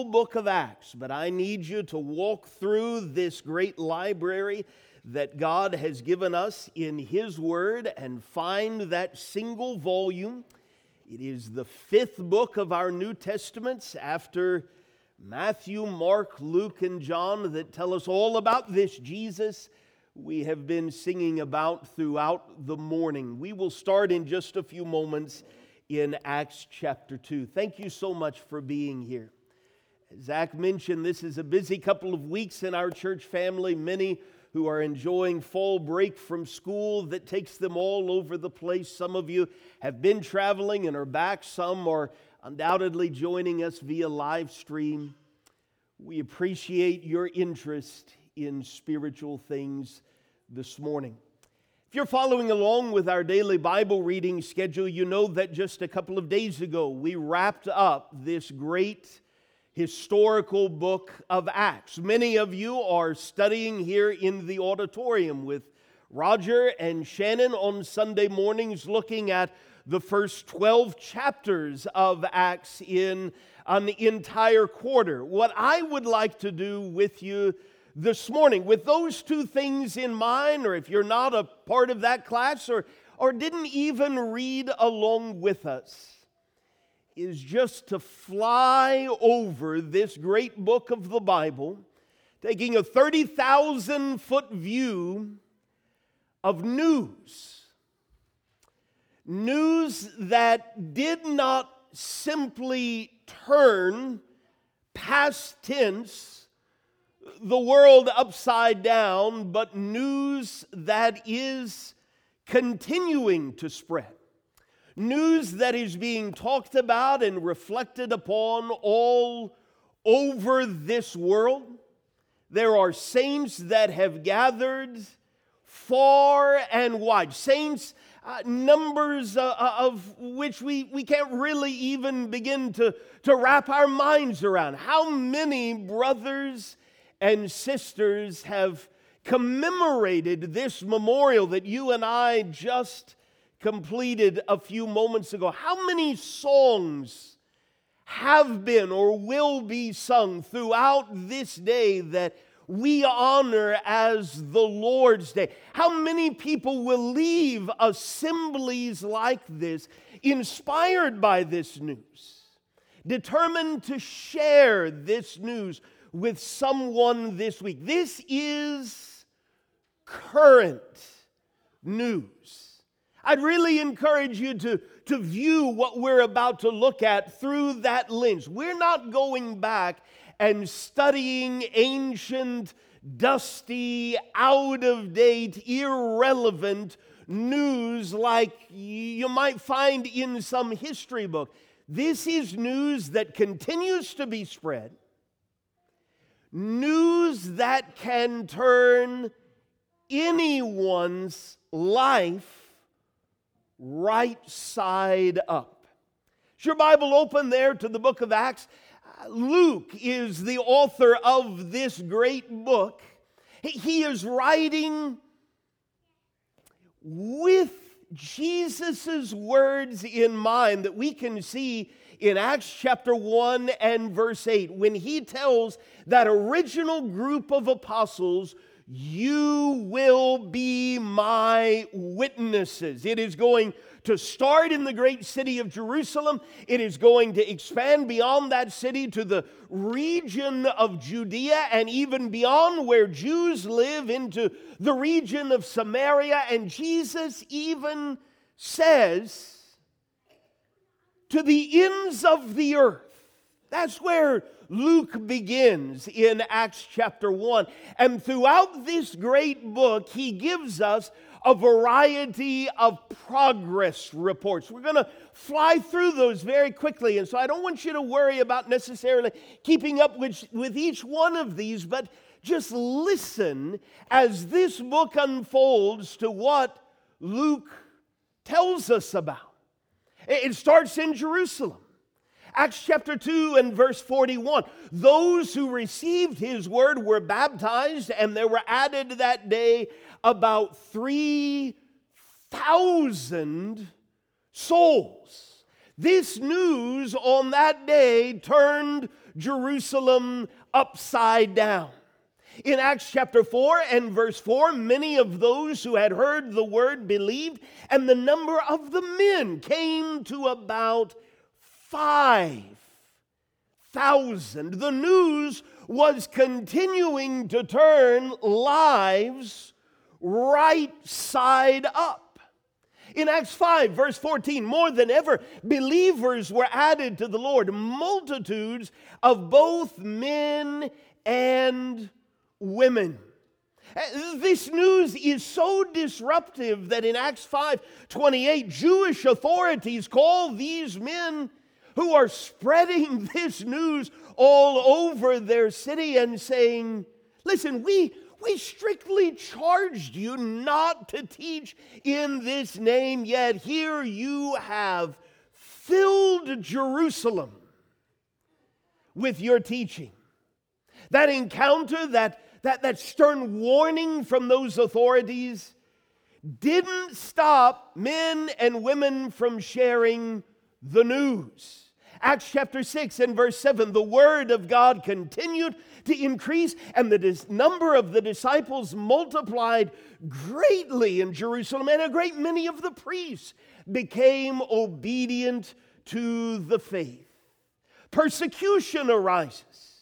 whole book of Acts, but I need you to walk through this great library that God has given us in His Word and find that single volume. It is the fifth book of our New Testaments after Matthew, Mark, Luke, and John that tell us all about this Jesus we have been singing about throughout the morning. We will start in just a few moments in Acts chapter 2. Thank you so much for being here. Zach mentioned, this is a busy couple of weeks in our church family. Many who are enjoying fall break from school that takes them all over the place. Some of you have been traveling and are back. Some are undoubtedly joining us via live stream. We appreciate your interest in spiritual things this morning. If you're following along with our daily Bible reading schedule, you know that just a couple of days ago we wrapped up this great historical book of Acts. Many of you are studying here in the auditorium with Roger and Shannon on Sunday mornings, looking at the first 12 chapters of Acts in an entire quarter. What I would like to do with you this morning. With those two things in mind, or if you're not a part of that class or, or didn't even read along with us, is just to fly over this great book of the Bible, taking a 30,000 foot view of news. News that did not simply turn past tense the world upside down, but news that is continuing to spread. News that is being talked about and reflected upon all over this world. There are saints that have gathered far and wide. Saints, uh, numbers uh, uh of which we, we can't really even begin to, to wrap our minds around. How many brothers and sisters have commemorated this memorial that you and I just completed a few moments ago. How many songs have been or will be sung throughout this day that we honor as the Lord's Day? How many people will leave assemblies like this inspired by this news, determined to share this news? with someone this week. This is current news. I'd really encourage you to, to view what we're about to look at through that lens. We're not going back and studying ancient, dusty, out of date, irrelevant news like you might find in some history book. This is news that continues to be spread news that can turn anyone's life right side up. Is your Bible open there to the book of Acts? Luke is the author of this great book. He is writing with Jesus' words in mind that we can see in Acts chapter 1 and verse 8 when he tells that original group of apostles, You will be my witnesses. It is going to start in the great city of Jerusalem. It is going to expand beyond that city to the region of Judea and even beyond where Jews live into the region of Samaria. And Jesus even says, to the ends of the earth. That's where Luke begins in Acts chapter 1. And throughout this great book, he gives us a variety of progress reports. We're going to fly through those very quickly. And so I don't want you to worry about necessarily keeping up with, with each one of these, but just listen as this book unfolds to what Luke tells us about. It starts in Jerusalem. Acts chapter 2 and verse 41. Those who received his word were baptized, and there were added that day about 3,000 souls. This news on that day turned Jerusalem upside down. In Acts chapter 4 and verse 4, many of those who had heard the word believed, and the number of the men came to about 5,000. The news was continuing to turn lives right side up. In Acts 5, verse 14, more than ever, believers were added to the Lord, multitudes of both men and women. Uh, this news is so disruptive that in Acts 5 28, Jewish authorities call these men who are spreading this news all over their city and saying, Listen, we, we strictly charged you not to teach in this name, yet here you have filled Jerusalem with your teaching. That encounter, that, that, that stern warning from those authorities didn't stop men and women from sharing the news. Acts chapter 6 and verse 7 the word of God continued to increase, and the dis- number of the disciples multiplied greatly in Jerusalem, and a great many of the priests became obedient to the faith. Persecution arises.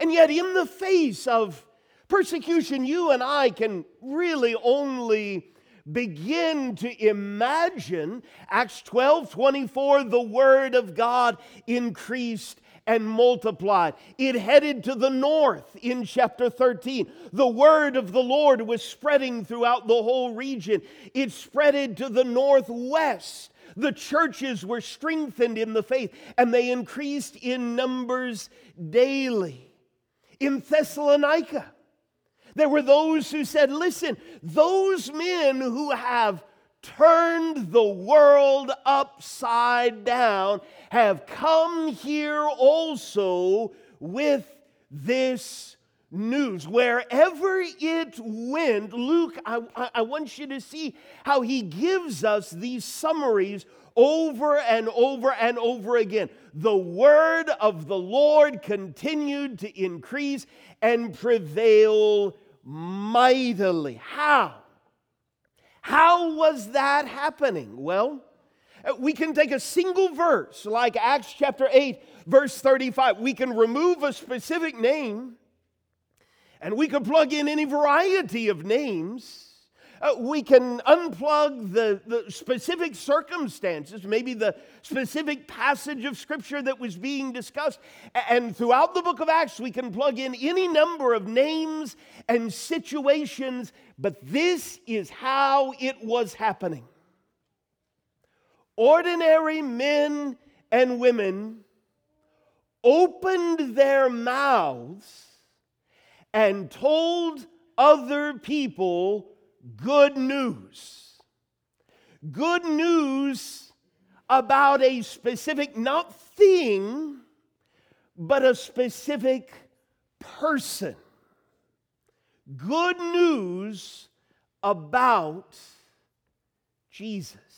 And yet, in the face of persecution, you and I can really only begin to imagine Acts 12 24, the word of God increased and multiplied. It headed to the north in chapter 13. The word of the Lord was spreading throughout the whole region. It spreaded to the northwest. The churches were strengthened in the faith and they increased in numbers daily. In Thessalonica, there were those who said, Listen, those men who have turned the world upside down have come here also with this news. Wherever it went, Luke, I, I, want you to see how he gives us these summaries over and over and over again. The word of the Lord continued to increase and prevail mightily. How? How was that happening? Well, we can take a single verse like Acts chapter 8, verse 35. We can remove a specific name and we can plug in any variety of names uh, we can unplug the, the specific circumstances, maybe the specific passage of Scripture that was being discussed. And throughout the book of Acts, we can plug in any number of names and situations, but this is how it was happening. Ordinary men and women opened their mouths and told other people good news. Good news about a specific, not thing, but a specific person. Good news about Jesus.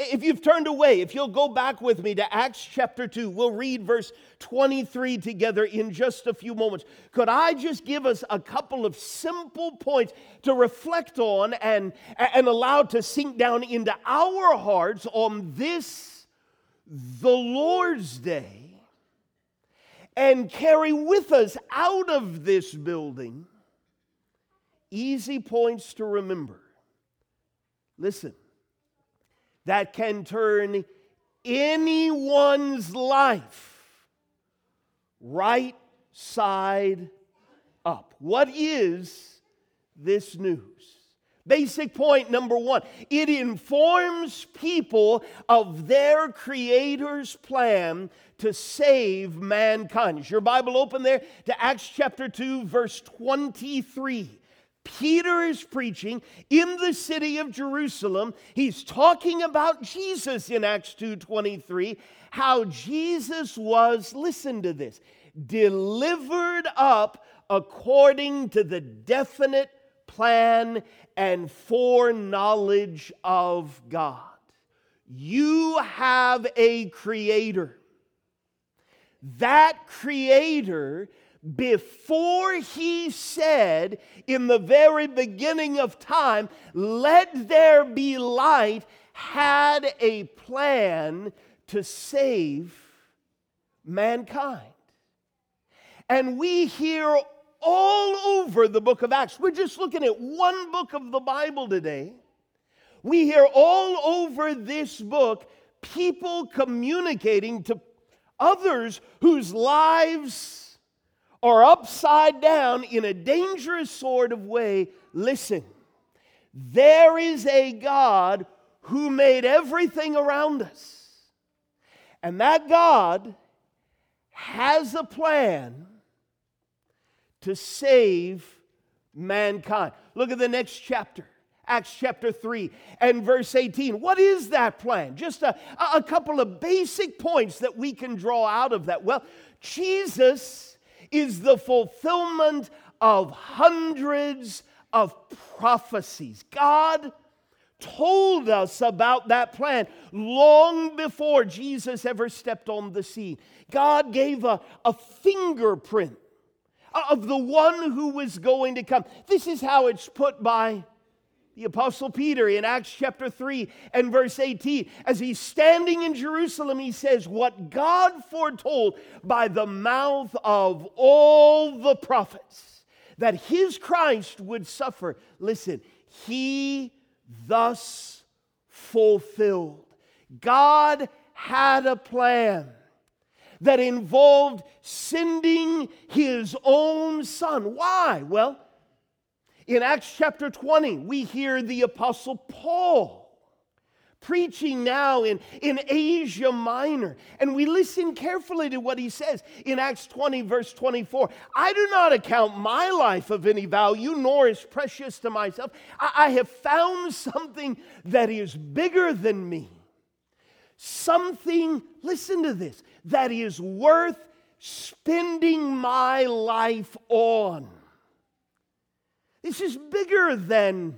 If you've turned away, if you'll go back with me to Acts chapter 2, we'll read verse 23 together in just a few moments. Could I just give us a couple of simple points to reflect on and, and allow to sink down into our hearts on this, the Lord's Day, and carry with us out of this building easy points to remember? Listen that can turn anyone's life right side up. What is this news? Basic point number one it informs people of their Creator's plan to save mankind. Is your Bible open there to Acts chapter 2, verse 23? Peter is preaching in the city of Jerusalem. He's talking about Jesus in Acts 2:23, how Jesus was, listen to this, delivered up according to the definite plan and foreknowledge of God. You have a creator. that Creator, before He said in the very beginning of time, let there be light, had a plan to save mankind. And we hear all over the book of Acts, we're just looking at one book of the Bible today. We hear all over this book people communicating to others whose lives are upside down in a dangerous sort of way. Listen, there is a God who made everything around us. And that God has a plan to save mankind. Look at the next chapter. Acts chapter 3 and verse 18. What is that plan? Just a, a couple of basic points that we can draw out of that. Well, Jesus is the fulfillment of hundreds of prophecies. God told us about that plan long before Jesus ever stepped on the scene. God gave a, a fingerprint of the one who was going to come. This is how it's put by the Apostle Peter in Acts chapter 3 and verse 18. As he's standing in Jerusalem, he says, What God foretold by the mouth of all the prophets, that his Christ would suffer. Listen, he thus fulfilled. God had a plan that involved sending his own son. Why? Well, in Acts chapter 20, we hear the Apostle Paul preaching now in, in Asia Minor. And we listen carefully to what he says in Acts 20, verse 24. I do not account my life of any value, nor is precious to myself. I, I have found something that is bigger than me. Something, listen to this, that is worth spending my life on. This is bigger than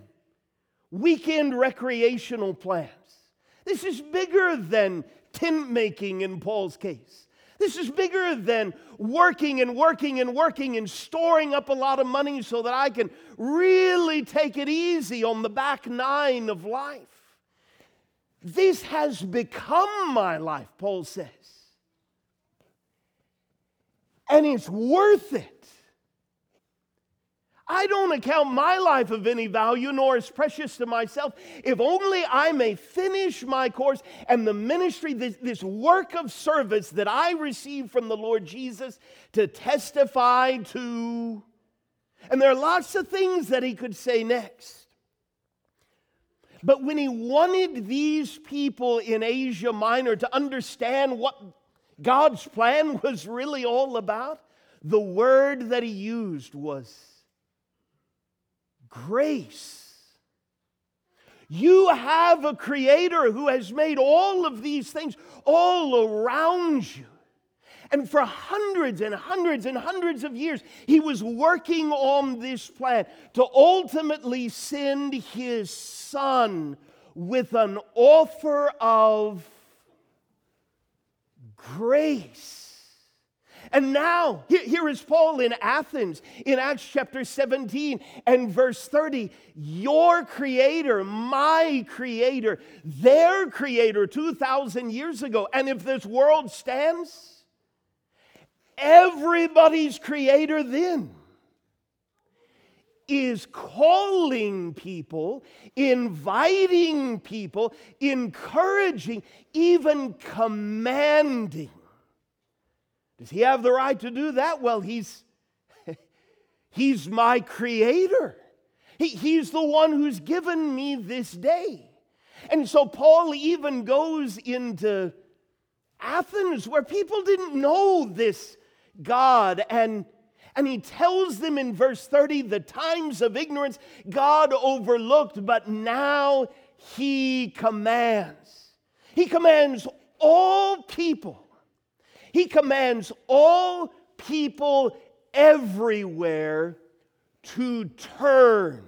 weekend recreational plans. This is bigger than tent making in Paul's case. This is bigger than working and working and working and storing up a lot of money so that I can really take it easy on the back nine of life. This has become my life, Paul says. And it's worth it. I don't account my life of any value, nor is precious to myself, if only I may finish my course and the ministry, this, this work of service that I received from the Lord Jesus to testify to. And there are lots of things that he could say next. But when he wanted these people in Asia Minor to understand what God's plan was really all about, the word that he used was grace. You have a creator who has made all of these things all around you. And for hundreds and hundreds and hundreds of years, he was working on this plan to ultimately send his son with an offer of grace. And now, here is Paul in Athens in Acts chapter 17 and verse 30. Your creator, my creator, their creator 2,000 years ago. And if this world stands, everybody's creator then is calling people, inviting people, encouraging, even commanding does he have the right to do that? Well, he's, he's my creator. He, he's the one who's given me this day. And so Paul even goes into Athens where people didn't know this God and and he tells them in verse 30 the times of ignorance God overlooked, but now he commands. He commands all people he commands all people everywhere to turn.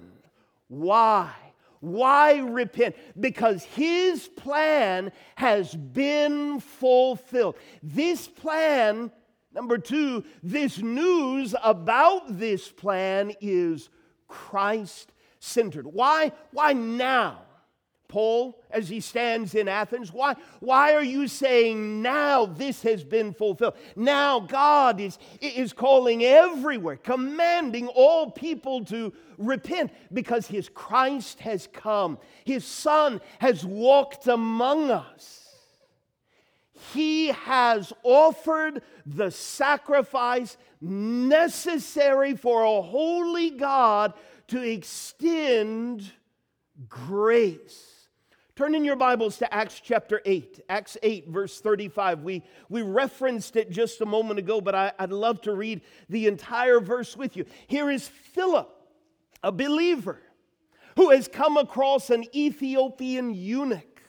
Why? Why repent? Because his plan has been fulfilled. This plan Number two, this news about this plan is Christ centered. Why? Why now? Paul, as he stands in Athens, why, why are you saying now this has been fulfilled? Now God is, is calling everywhere, commanding all people to repent because his Christ has come. His Son has walked among us. He has offered the sacrifice necessary for a holy God to extend grace. Turn in your Bibles to Acts chapter 8, Acts 8, verse 35. We, we referenced it just a moment ago, but I, I'd love to read the entire verse with you. Here is Philip, a believer, who has come across an Ethiopian eunuch.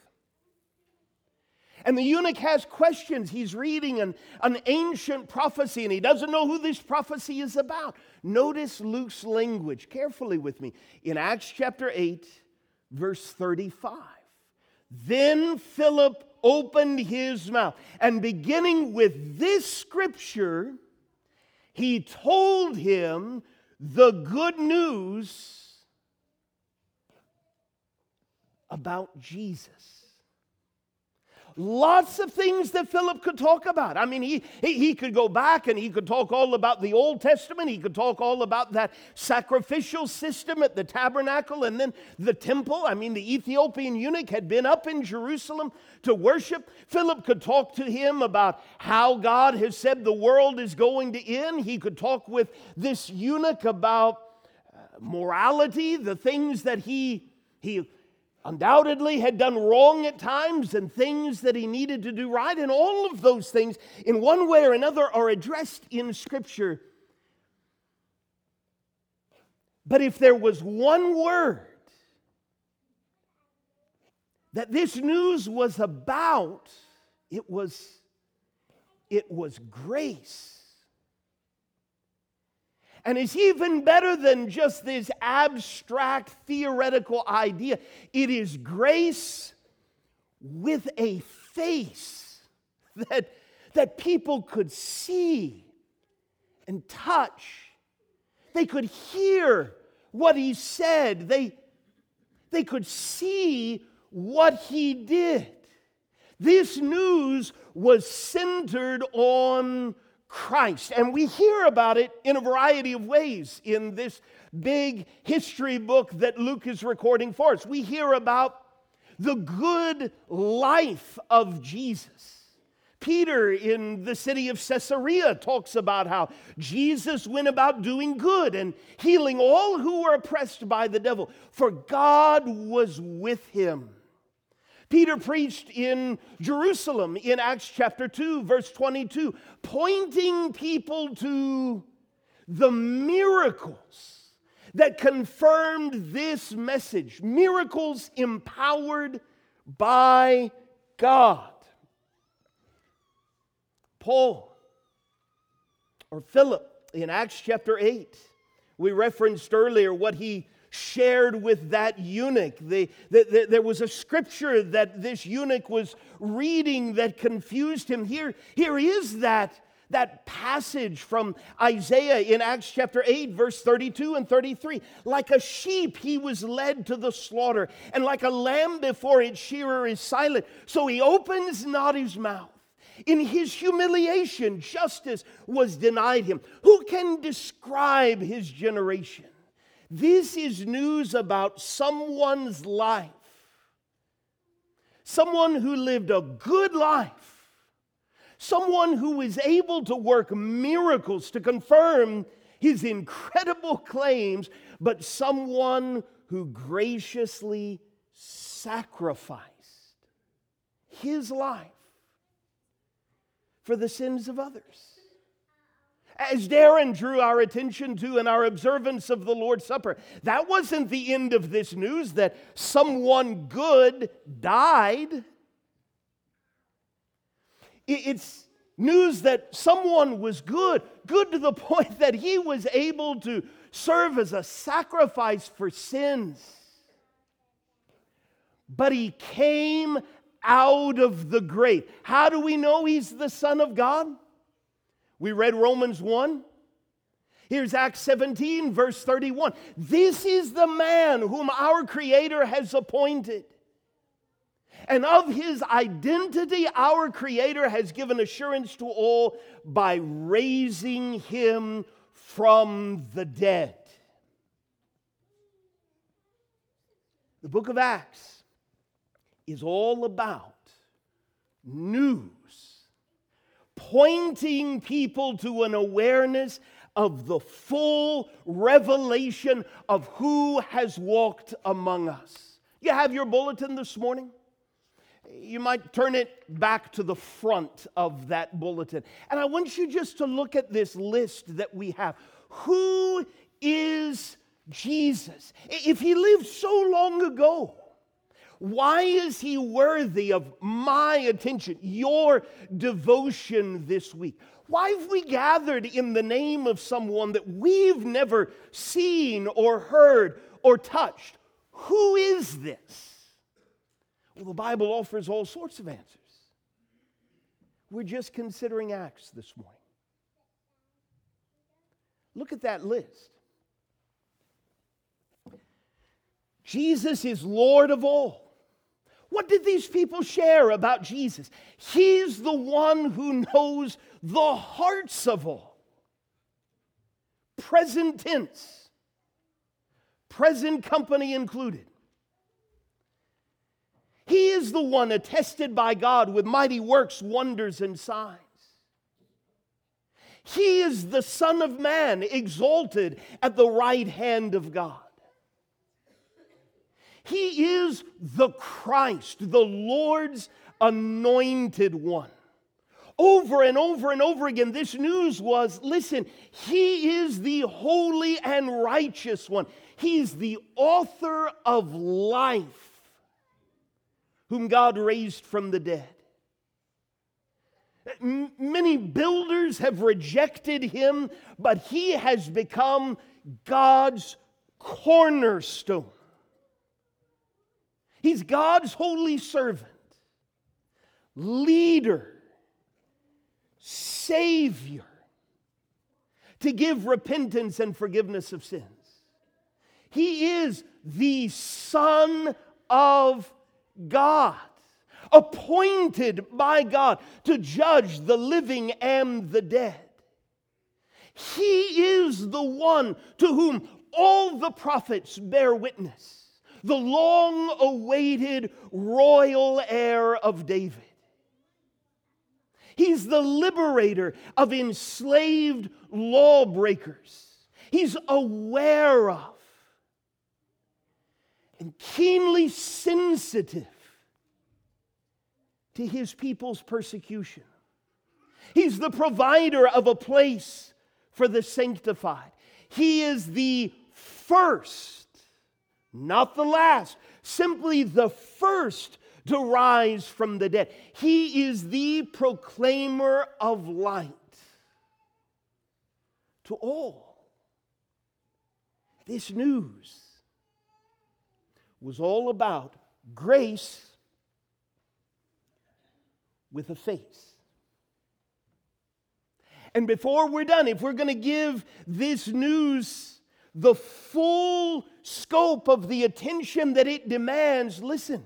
And the eunuch has questions. He's reading an, an ancient prophecy and he doesn't know who this prophecy is about. Notice Luke's language carefully with me. In Acts chapter 8, verse 35. Then Philip opened his mouth, and beginning with this scripture, he told him the good news about Jesus. Lots of things that Philip could talk about. I mean, he, he, he, could go back and he could talk all about the Old Testament. He could talk all about that sacrificial system at the tabernacle and then the temple. I mean, the Ethiopian eunuch had been up in Jerusalem to worship. Philip could talk to him about how God has said the world is going to end. He could talk with this eunuch about uh, morality, the things that he, he undoubtedly had done wrong at times and things that he needed to do right. And all of those things, in one way or another, are addressed in Scripture. But if there was one word that this news was about, it was, it was grace. And it's even better than just this abstract theoretical idea. It is grace with a face that, that people could see and touch. They could hear what he said. They, they could see what he did. This news was centered on Christ. And we hear about it in a variety of ways in this big history book that Luke is recording for us. We hear about the good life of Jesus. Peter in the city of Caesarea talks about how Jesus went about doing good and healing all who were oppressed by the devil, for God was with him. Peter preached in Jerusalem in Acts chapter 2, verse 22, pointing people to the miracles that confirmed this message miracles empowered by God. Paul or Philip in Acts chapter 8, we referenced earlier what he shared with that eunuch. The, the, the, there was a scripture that this eunuch was reading that confused him. Here, here is that, that passage from Isaiah in Acts chapter 8, verse 32 and 33. Like a sheep, he was led to the slaughter, and like a lamb before its shearer is silent, so he opens not his mouth. In his humiliation, justice was denied him. Who can describe his generation? This is news about someone's life. Someone who lived a good life. Someone who was able to work miracles to confirm his incredible claims, but someone who graciously sacrificed his life for the sins of others. As Darren drew our attention to in our observance of the Lord's Supper, that wasn't the end of this news that someone good died. It's news that someone was good, good to the point that he was able to serve as a sacrifice for sins. But he came out of the grave. How do we know he's the Son of God? We read Romans 1. Here's Acts 17, verse 31. This is the man whom our Creator has appointed. And of his identity, our Creator has given assurance to all by raising him from the dead. The book of Acts is all about news, pointing people to an awareness of the full revelation of who has walked among us. You have your bulletin this morning? You might turn it back to the front of that bulletin. And I want you just to look at this list that we have. Who is Jesus. If he lived so long ago, why is he worthy of my attention, your devotion this week? Why have we gathered in the name of someone that we've never seen or heard or touched? Who is this? Well, the Bible offers all sorts of answers. We're just considering Acts this morning. Look at that list. Jesus is Lord of all. What did these people share about Jesus? He's the one who knows the hearts of all. Present tense, present company included. He is the one attested by God with mighty works, wonders, and signs. He is the Son of Man, exalted at the right hand of God. He is the Christ, the Lord's anointed one. Over and over and over again, this news was listen, He is the holy and righteous one. He's the author of life, whom God raised from the dead. Many builders have rejected him, but he has become God's cornerstone. He's God's holy servant, leader, savior to give repentance and forgiveness of sins. He is the Son of God, appointed by God to judge the living and the dead. He is the one to whom all the prophets bear witness the long awaited royal heir of David. He's the liberator of enslaved lawbreakers. He's aware of and keenly sensitive to his people's persecution. He's the provider of a place for the sanctified. He is the first not the last, simply the first to rise from the dead. He is the proclaimer of light to all. This news was all about grace with a face. And before we're done, if we're going to give this news the full scope of the attention that it demands, listen.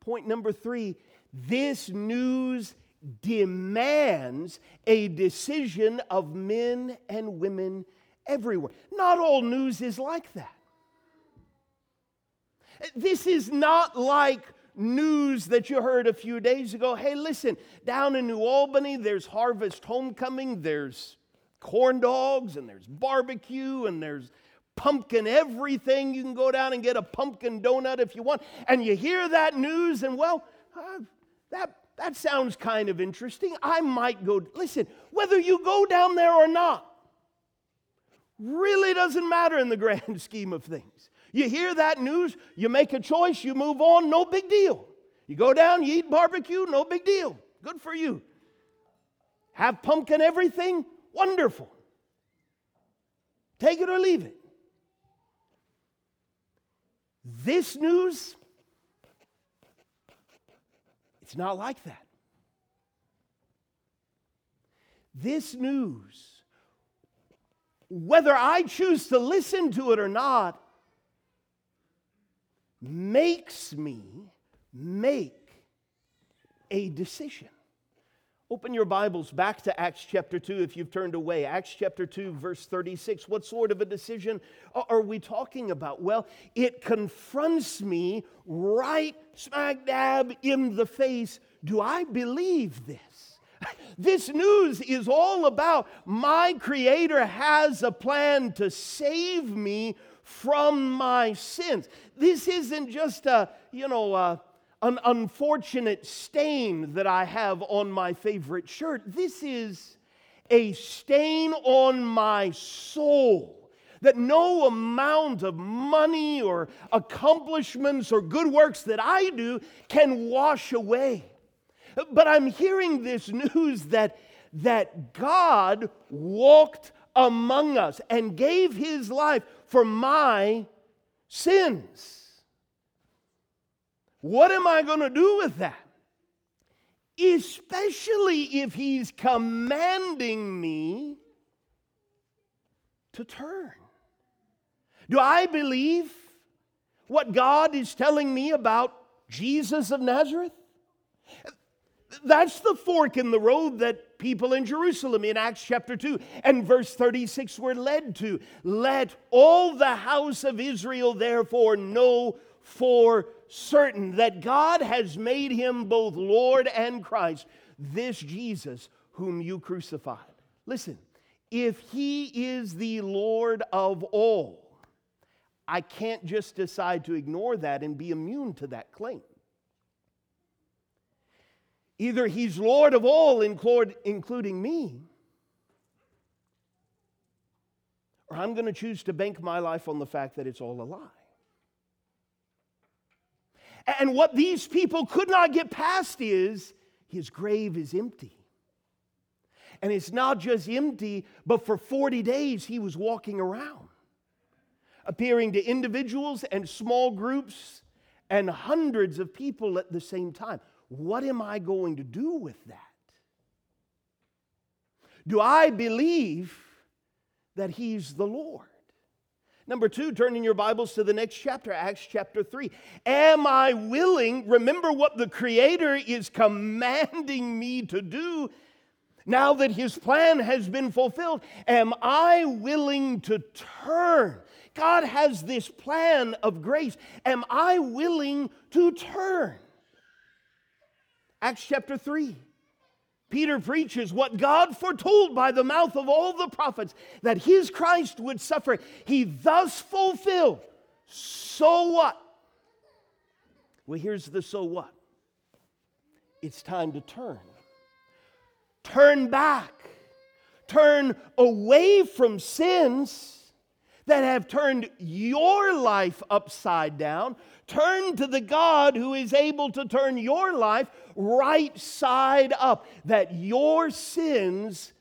Point number three this news demands a decision of men and women everywhere. Not all news is like that. This is not like news that you heard a few days ago. Hey, listen, down in New Albany, there's Harvest Homecoming, there's corn dogs and there's barbecue and there's pumpkin everything. You can go down and get a pumpkin donut if you want. And you hear that news, and well, uh, that, that sounds kind of interesting. I might go. Listen, whether you go down there or not really doesn't matter in the grand scheme of things. You hear that news, you make a choice, you move on, no big deal. You go down, you eat barbecue, no big deal. Good for you. Have pumpkin everything, Wonderful. Take it or leave it. This news, it's not like that. this news, whether I choose to listen to it or not, makes me make a decision. Open your Bibles back to Acts chapter 2 if you've turned away. Acts chapter 2, verse 36. What sort of a decision are we talking about? Well, it confronts me right smack dab in the face. Do I believe this? This news is all about my Creator has a plan to save me from my sins. This isn't just a, you know, a, an unfortunate stain that I have on my favorite shirt. This is a stain on my soul that no amount of money or accomplishments or good works that I do can wash away. But I'm hearing this news that, that God walked among us and gave his life for my sins. What am I going to do with that? Especially if he's commanding me to turn. Do I believe what God is telling me about Jesus of Nazareth? That's the fork in the road that people in Jerusalem in Acts chapter 2 and verse 36 were led to. Let all the house of Israel therefore know for certain that God has made him both Lord and Christ, this Jesus whom you crucified. Listen, if he is the Lord of all, I can't just decide to ignore that and be immune to that claim. Either he's Lord of all, including me, or I'm going to choose to bank my life on the fact that it's all a lie. And what these people could not get past is his grave is empty. And it's not just empty, but for 40 days he was walking around, appearing to individuals and small groups and hundreds of people at the same time. What am I going to do with that? Do I believe that he's the Lord? Number two, turn in your Bibles to the next chapter, Acts chapter 3. Am I willing? Remember what the Creator is commanding me to do now that His plan has been fulfilled. Am I willing to turn? God has this plan of grace. Am I willing to turn? Acts chapter 3. Peter preaches what God foretold by the mouth of all the prophets that his Christ would suffer. He thus fulfilled. So what? Well, here's the so what it's time to turn. Turn back. Turn away from sins that have turned your life upside down. Turn to the God who is able to turn your life right side up. That your sins,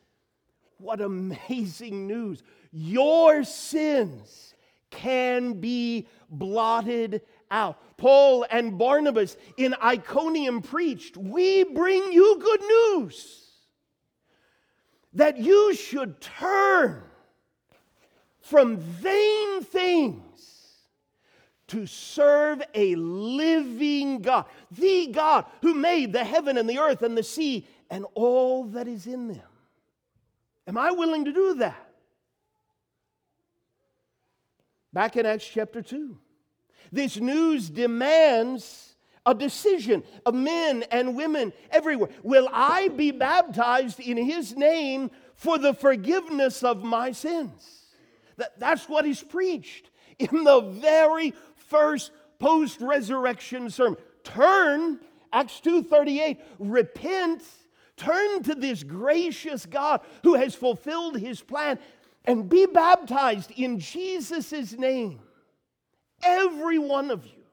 what amazing news, your sins can be blotted out. Paul and Barnabas in Iconium preached, We bring you good news that you should turn from vain things to serve a living God, the God who made the heaven and the earth and the sea and all that is in them. Am I willing to do that? Back in Acts chapter 2, this news demands a decision of men and women everywhere. Will I be baptized in his name for the forgiveness of my sins? That, that's what he's preached in the very first post resurrection sermon. Turn, Acts 2:38, repent, turn to this gracious God who has fulfilled his plan and be baptized in Jesus' name. Every one of you.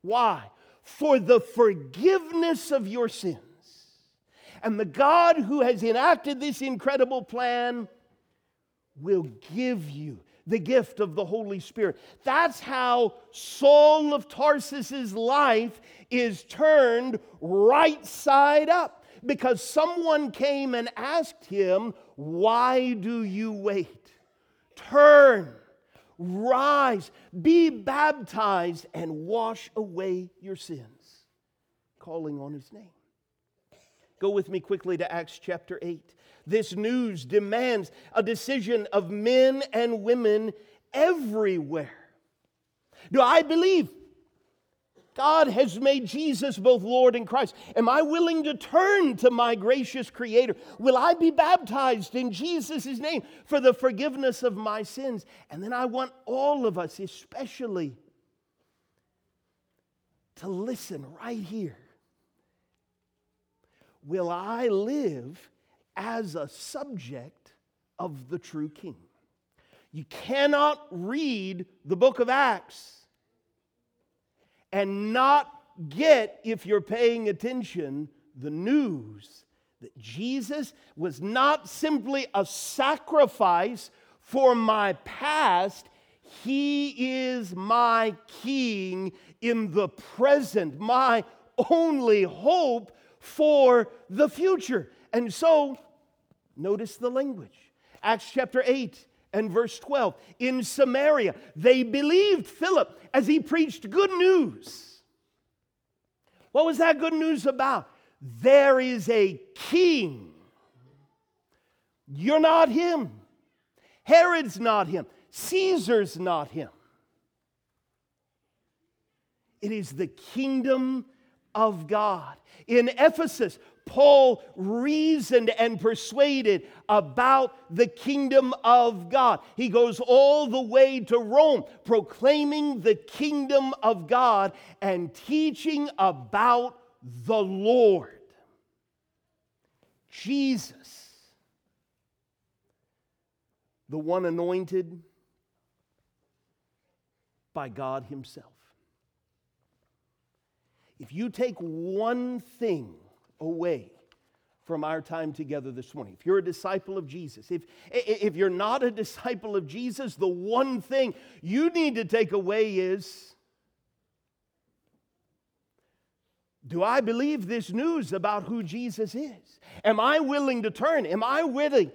Why? For the forgiveness of your sins. And the God who has enacted this incredible plan will give you the gift of the Holy Spirit. That's how Saul of Tarsus's life is turned right side up. Because someone came and asked him, Why do you wait? Turn, rise, be baptized, and wash away your sins, calling on his name. Go with me quickly to Acts chapter 8. This news demands a decision of men and women everywhere. Do I believe God has made Jesus both Lord and Christ? Am I willing to turn to my gracious Creator? Will I be baptized in Jesus' name for the forgiveness of my sins? And then I want all of us, especially, to listen right here. Will I live as a subject of the true King? You cannot read the book of Acts and not get, if you're paying attention, the news that Jesus was not simply a sacrifice for my past, He is my King in the present, my only hope for the future. And so, notice the language. Acts chapter 8 and verse 12. In Samaria, they believed Philip as he preached good news. What was that good news about? There is a king. You're not him. Herod's not him. Caesar's not him. It is the kingdom of God. In Ephesus, Paul reasoned and persuaded about the kingdom of God. He goes all the way to Rome, proclaiming the kingdom of God and teaching about the Lord. Jesus, the one anointed by God Himself. If you take one thing away from our time together this morning. If you're a disciple of Jesus, if, if you're not a disciple of Jesus, the one thing you need to take away is Do I believe this news about who Jesus is? Am I willing to turn? Am I willing,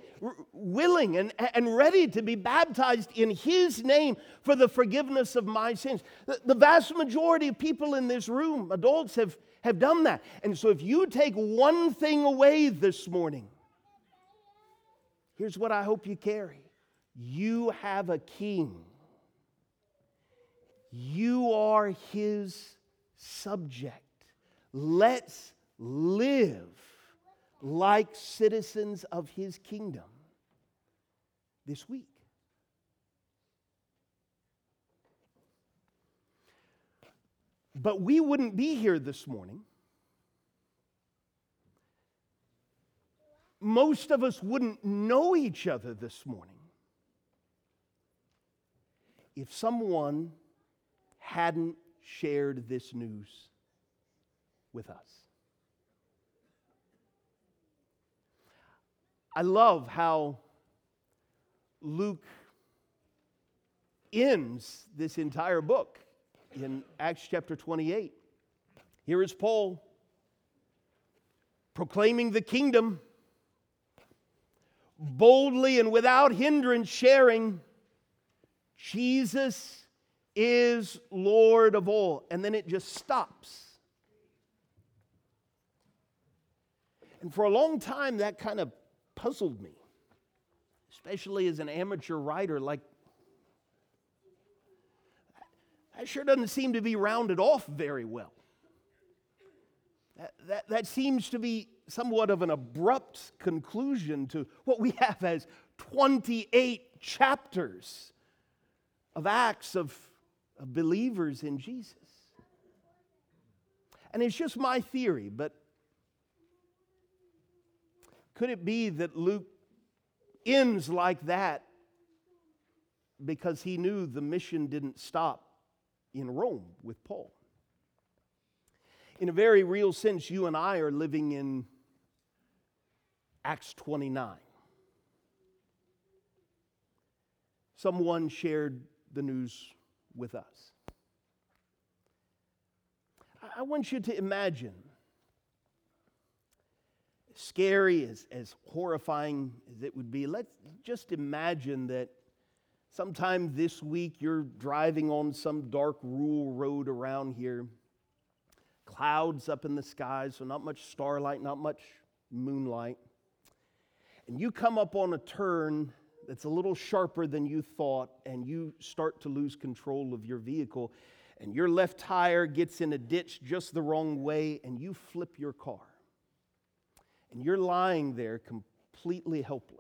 willing and, and ready to be baptized in His name for the forgiveness of my sins? The, the vast majority of people in this room, adults, have have done that. And so, if you take one thing away this morning, here's what I hope you carry you have a king, you are his subject. Let's live like citizens of his kingdom this week. But we wouldn't be here this morning. Most of us wouldn't know each other this morning if someone hadn't shared this news with us. I love how Luke ends this entire book in Acts chapter 28. Here is Paul proclaiming the kingdom, boldly and without hindrance sharing Jesus is Lord of all. And then it just stops. And for a long time, that kind of puzzled me, especially as an amateur writer like that sure doesn't seem to be rounded off very well. That, that, that seems to be somewhat of an abrupt conclusion to what we have as 28 chapters of acts of, of believers in Jesus. And it's just my theory, but could it be that Luke ends like that because he knew the mission didn't stop in Rome with Paul. In a very real sense, you and I are living in Acts 29. Someone shared the news with us. I want you to imagine scary, as, as horrifying as it would be, let's just imagine that sometime this week you're driving on some dark rural road around here, clouds up in the sky, so not much starlight, not much moonlight. And you come up on a turn that's a little sharper than you thought, and you start to lose control of your vehicle, and your left tire gets in a ditch just the wrong way, and you flip your car. And you're lying there completely helpless.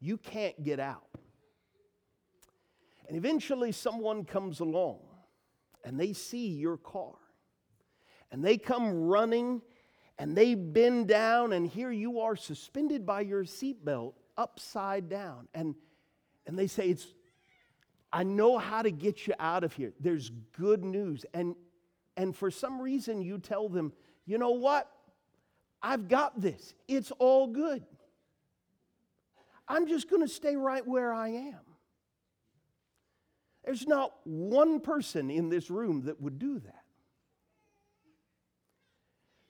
You can't get out. And eventually, someone comes along and they see your car. And they come running and they bend down, and here you are suspended by your seatbelt upside down. And, and they say, it's, I know how to get you out of here. There's good news. And, and for some reason, you tell them, you know what? I've got this. It's all good. I'm just going to stay right where I am. There's not one person in this room that would do that.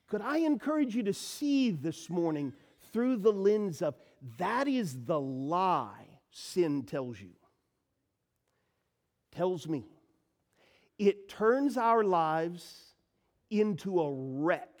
Could I encourage you to see this morning through the lens of that is the lie sin tells you? Tells me. It turns our lives into a wreck.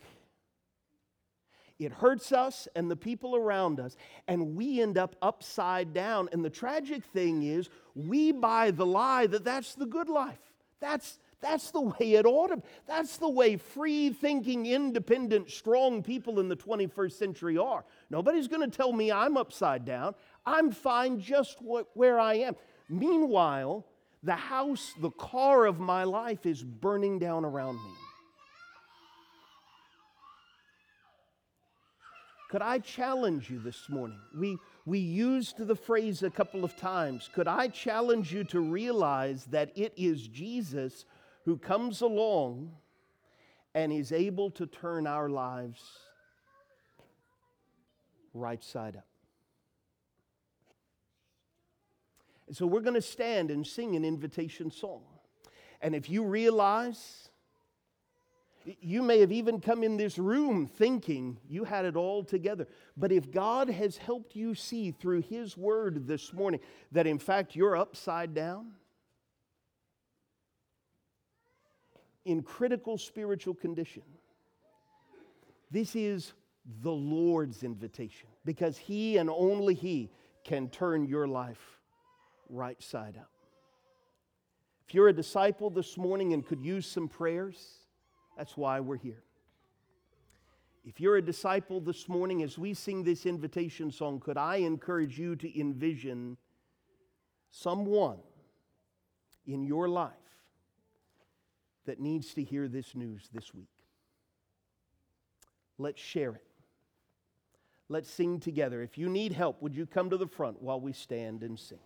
It hurts us and the people around us, and we end up upside down. And the tragic thing is, we buy the lie that that's the good life. That's, that's the way it ought to be. That's the way free thinking, independent, strong people in the 21st century are. Nobody's going to tell me I'm upside down. I'm fine just where I am. Meanwhile, the house, the car of my life is burning down around me. Could I challenge you this morning? We, we used the phrase a couple of times. Could I challenge you to realize that it is Jesus who comes along and is able to turn our lives right side up. And so we're going to stand and sing an invitation song. And if you realize, you may have even come in this room thinking you had it all together. But if God has helped you see through His Word this morning that in fact you're upside down, in critical spiritual condition. This is the Lord's invitation because He and only He can turn your life right side up. If you're a disciple this morning and could use some prayers, that's why we're here. If you're a disciple this morning, as we sing this invitation song, could I encourage you to envision someone in your life that needs to hear this news this week. Let's share it. Let's sing together. If you need help, would you come to the front while we stand and sing?